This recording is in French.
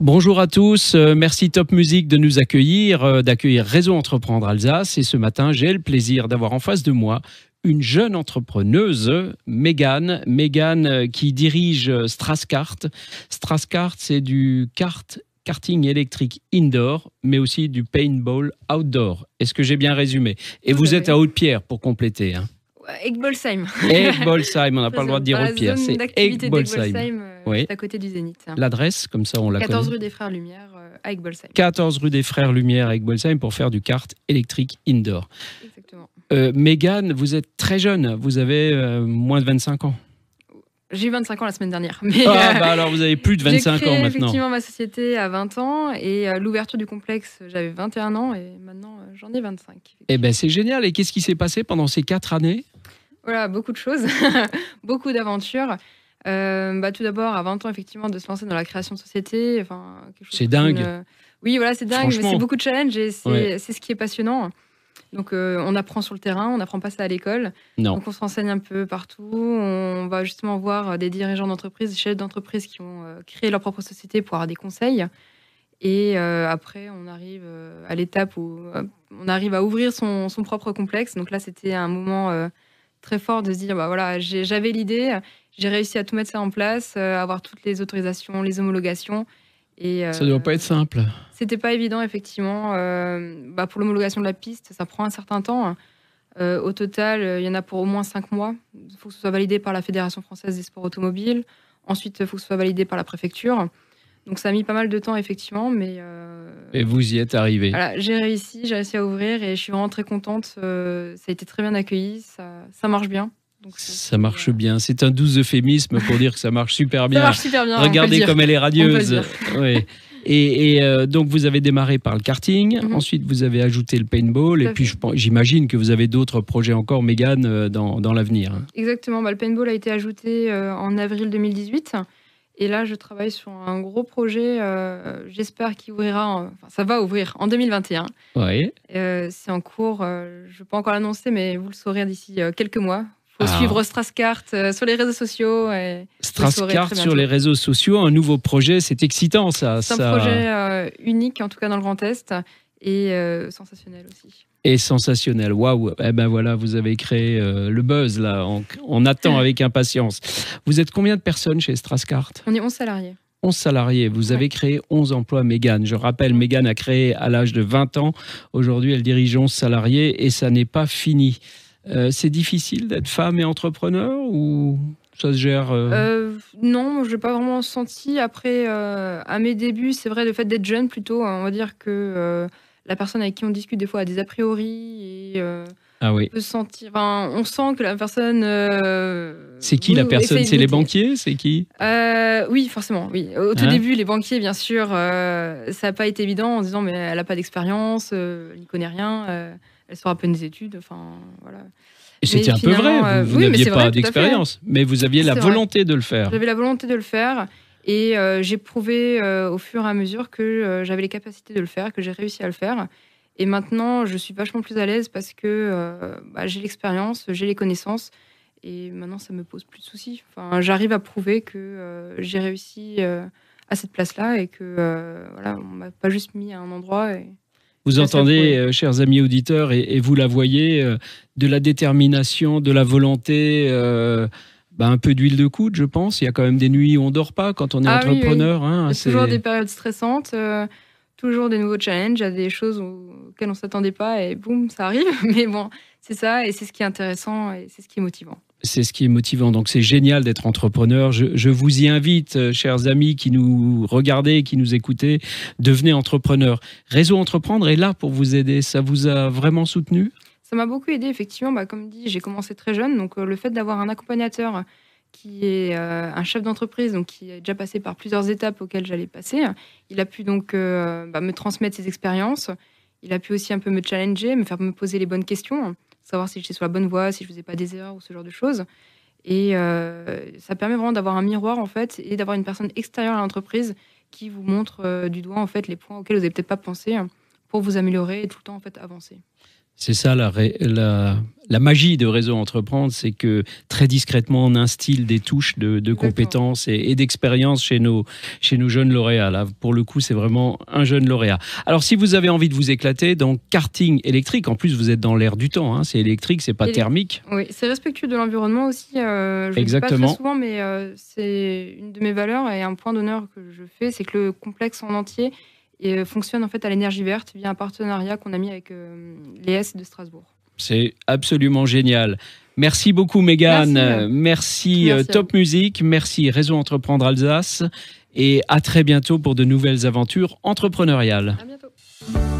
Bonjour à tous, euh, merci Top Music de nous accueillir, euh, d'accueillir Réseau Entreprendre Alsace. Et ce matin, j'ai le plaisir d'avoir en face de moi une jeune entrepreneuse, Mégane, Mégane euh, qui dirige Strasskart. Strasskart, c'est du kart karting électrique indoor, mais aussi du paintball outdoor. Est-ce que j'ai bien résumé? Et vous êtes à Haute-Pierre pour compléter. Hein. Egbolsheim. Egbolsheim, on n'a pas le droit de dire Haute-Pierre, c'est Egbolsheim. Euh, oui. à côté du Zénith. L'adresse, comme ça on la 14 rue des Frères Lumière euh, à Egbolsheim. 14 rue des Frères Lumière à Egbolsheim pour faire du kart électrique indoor. Exactement. Euh, Mégane, vous êtes très jeune, vous avez euh, moins de 25 ans. J'ai eu 25 ans la semaine dernière. Mais ah, bah alors vous avez plus de 25 ans maintenant. J'ai effectivement ma société à 20 ans et l'ouverture du complexe, j'avais 21 ans et maintenant j'en ai 25. Eh ben c'est génial. Et qu'est-ce qui s'est passé pendant ces quatre années? Voilà, beaucoup de choses, beaucoup d'aventures. Euh, bah, tout d'abord, à 20 ans, effectivement, de se lancer dans la création de société. Enfin, c'est dingue. Oui, voilà, c'est dingue, mais c'est beaucoup de challenge et c'est ce qui est passionnant. Donc, euh, on apprend sur le terrain, on n'apprend pas ça à l'école. Donc, on se renseigne un peu partout. On va justement voir des dirigeants d'entreprise, des chefs d'entreprise qui ont euh, créé leur propre société pour avoir des conseils. Et après, on arrive à l'étape où on arrive à ouvrir son, son, propre complexe. Donc là, c'était un moment très fort de se dire, bah voilà, j'avais l'idée, j'ai réussi à tout mettre ça en place, euh, avoir toutes les autorisations, les homologations. Et, euh, ça ne doit pas être simple. C'était pas évident, effectivement. Euh, bah, pour l'homologation de la piste, ça prend un certain temps. au total, il y en a pour au moins cinq mois. Il faut que ce soit validé par la Fédération française des sports automobiles. Ensuite, il faut que ce soit validé par la préfecture. Donc ça a mis pas mal de temps, effectivement, mais... et vous y êtes arrivé voilà, J'ai réussi, j'ai réussi à ouvrir et je suis vraiment très contente. ça a été très bien accueilli, ça, ça marche bien ça marche bien. C'est un doux euphémisme pour dire que ça marche super bien. Ça marche super bien. Regardez comme elle est radieuse. Et, euh, donc, vous avez démarré par le karting. Mhm. Ensuite, vous avez ajouté le paintball. et puis, j'imagine que vous avez d'autres projets encore, Mégane, euh, dans, dans l'avenir. Hein. Exactement. Bah, le paintball a été ajouté euh, en avril 2018. Et là, je travaille sur un gros projet. J'espère qu'il ouvrira. Enfin, ça va ouvrir en 2021. Oui. C'est en cours. je ne peux pas encore l'annoncer, mais vous le saurez d'ici quelques mois faut ah. suivre Strascart euh, sur les réseaux sociaux. Et Strascart sur les réseaux sociaux, un nouveau projet, c'est excitant ça. C'est un projet euh, unique, en tout cas dans le Grand Est, et euh, sensationnel aussi. Et sensationnel, waouh! Eh ben voilà, vous avez créé le buzz là. On, attend avec impatience. Vous êtes combien de personnes chez Strascart? On est 11 salariés. 11 salariés. Vous avez créé 11 emplois Mégane. Je rappelle, Mégane a créé à l'âge de 20 ans. Aujourd'hui, elle dirige 11 salariés et ça n'est pas fini. Euh, c'est difficile d'être femme et entrepreneur ou ça se gère euh euh, Non, je l'ai pas vraiment senti. Après, à mes débuts, c'est vrai, le fait d'être jeune plutôt, on va dire que la personne avec qui on discute des fois a des a priori et ah oui. peut sentir, on sent que la personne. c'est qui la personne C'est les banquiers C'est qui Oui, forcément. Oui. Au tout hein début, les banquiers, bien sûr, ça n'a pas été évident en disant mais elle n'a pas d'expérience, elle n'y connaît rien elle sort à peine des études. Enfin, voilà. Et c'était un peu vrai, vous, euh, n'aviez pas d'expérience, mais vous aviez la volonté de le faire. J'avais la volonté de le faire et euh, j'ai prouvé euh, au fur et à mesure que j'avais les capacités de le faire, que j'ai réussi à le faire. Et maintenant, je suis vachement plus à l'aise parce que bah, j'ai l'expérience, j'ai les connaissances et maintenant, ça me pose plus de soucis. Enfin, j'arrive à prouver que j'ai réussi à cette place-là et que voilà, on m'a pas juste mis à un endroit. Et... Vous entendez, euh, chers amis auditeurs, et, vous la voyez, euh, de la détermination, de la volonté, euh, bah, un peu d'huile de coude, je pense. Il y a quand même des nuits où on ne dort pas quand on est ah entrepreneur. Hein, il y a toujours des périodes stressantes, toujours des nouveaux challenges, a des choses auxquelles on ne s'attendait pas et boum, ça arrive. Mais bon, c'est ça et c'est ce qui est intéressant et c'est ce qui est motivant c'est ce qui est motivant. Donc c'est génial d'être entrepreneur. Je, vous y invite, euh, chers amis qui nous regardez, qui nous écoutez, devenez entrepreneur. Réseau Entreprendre est là pour vous aider. Ça vous a vraiment soutenu? Ça m'a beaucoup aidé, effectivement. Bah, comme dit, j'ai commencé très jeune. Donc euh, le fait d'avoir un accompagnateur qui est euh, un chef d'entreprise, donc qui a déjà passé par plusieurs étapes auxquelles j'allais passer, il a pu donc bah, me transmettre ses expériences. Il a pu aussi un peu me challenger, me faire me poser les bonnes questions savoir si j'étais sur la bonne voie, si je faisais pas des erreurs ou ce genre de choses. Et euh, ça permet vraiment d'avoir un miroir en fait et d'avoir une personne extérieure à l'entreprise qui vous montre euh, du doigt en fait les points auxquels vous n'avez peut-être pas pensé pour vous améliorer et tout le temps en fait avancer. C'est ça la, la, la magie de Réseau Entreprendre, c'est que très discrètement, on instille des touches de, compétences et, d'expérience chez nos, chez nos jeunes lauréats. Là, pour le coup, c'est vraiment un jeune lauréat. Alors, si vous avez envie de vous éclater, donc karting électrique, en plus, vous êtes dans l'air du temps. Hein, c'est électrique, c'est pas thermique. Oui, c'est respectueux de l'environnement aussi. Euh, je Exactement. pas très souvent, mais euh, c'est une de mes valeurs et un point d'honneur que je fais, c'est que le complexe en entier euh, fonctionne en fait à l'énergie verte via un partenariat qu'on a mis avec l'ES de Strasbourg. C'est absolument génial. Merci beaucoup, Mégane. Merci, euh, Top Music. Merci, Réseau Entreprendre Alsace. Et à très bientôt pour de nouvelles aventures entrepreneuriales. À bientôt.